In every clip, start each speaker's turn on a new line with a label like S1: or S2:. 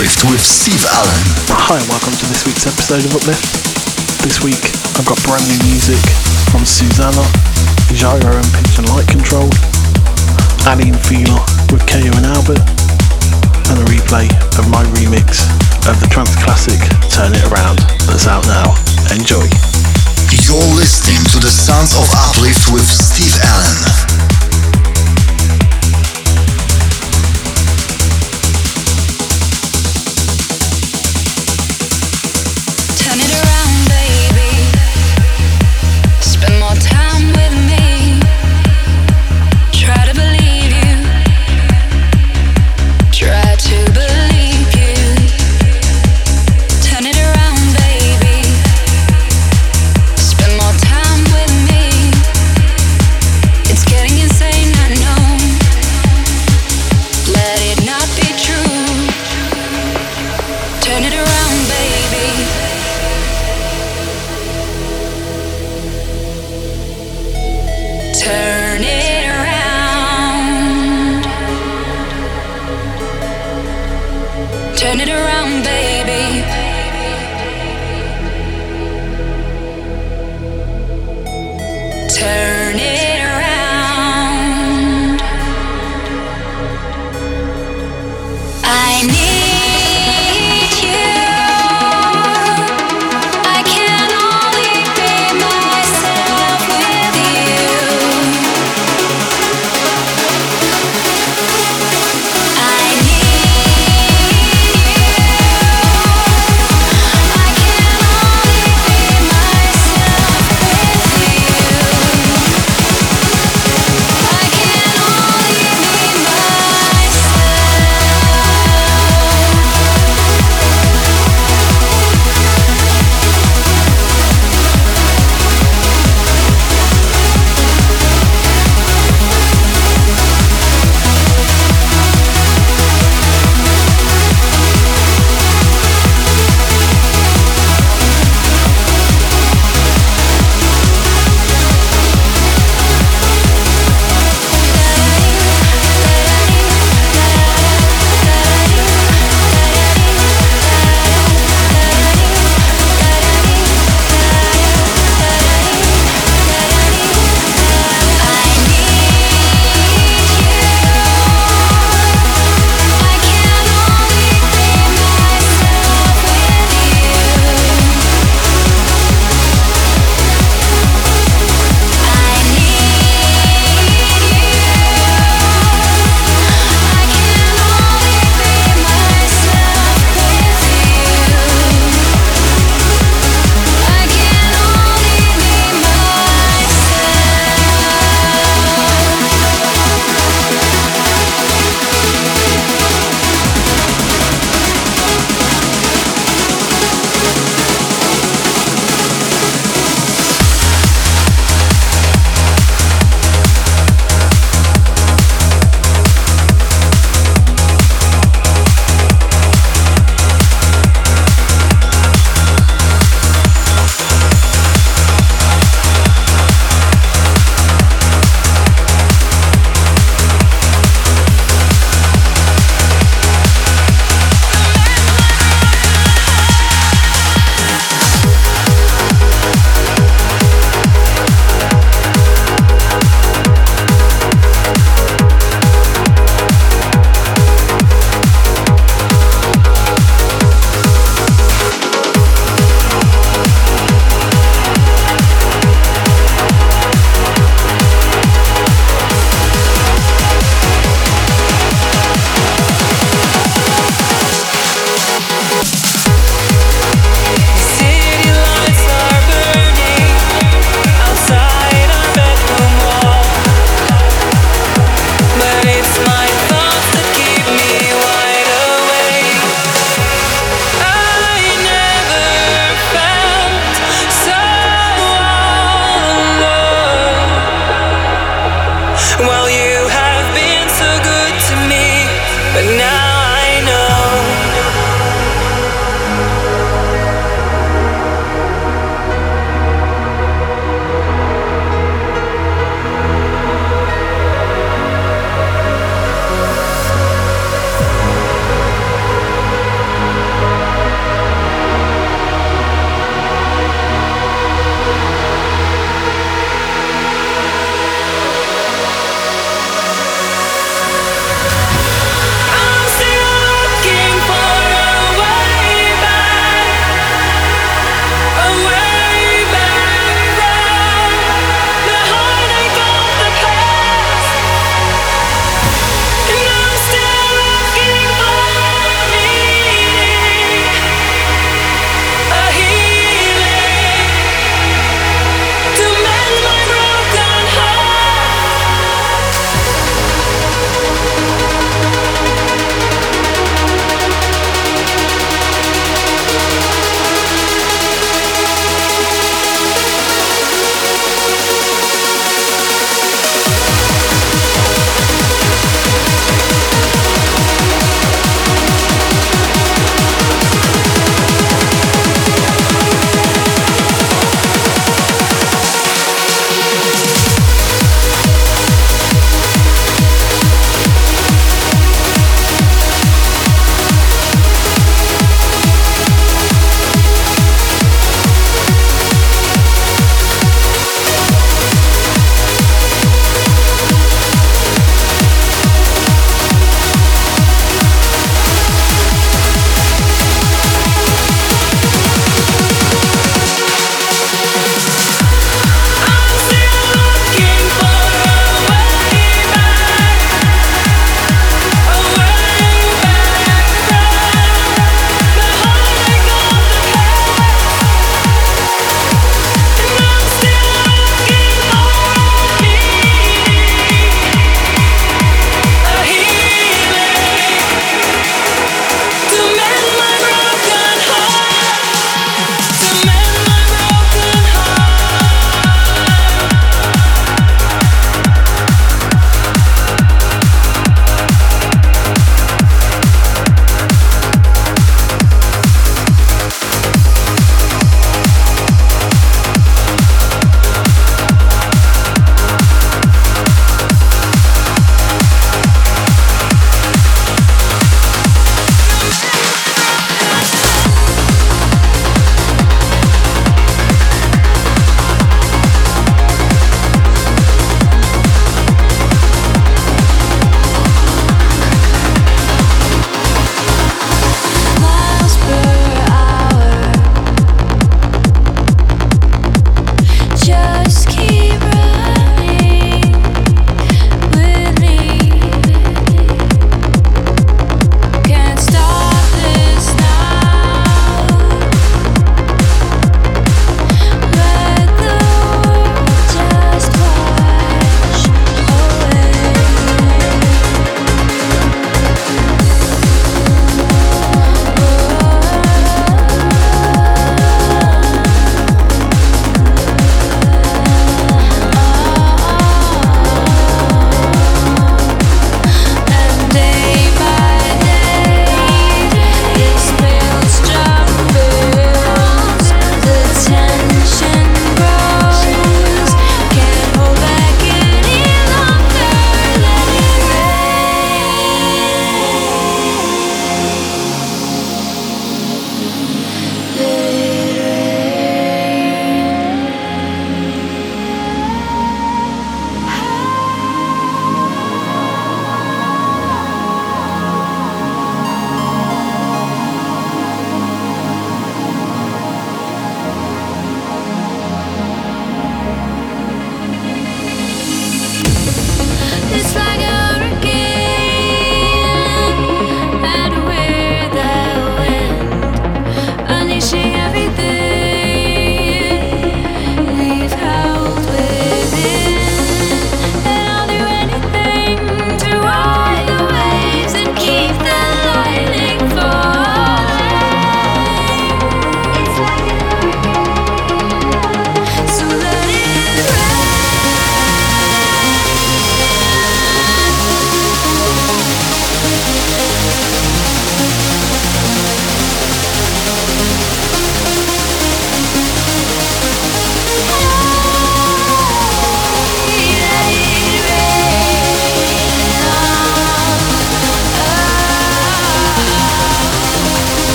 S1: Uplift with Steve Allen.
S2: Hi, and welcome to this week's episode of Uplift. This week I've got brand new music from Susana, XiJaro and Pitch and Light Control, Aly and Fila with Kyau and Albert, and a replay of my remix of the trance classic Turn It Around that's out now. Enjoy.
S1: You're listening to the sounds of Uplift with Steve Allen.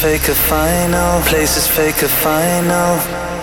S1: Fake a final, place is fake a final.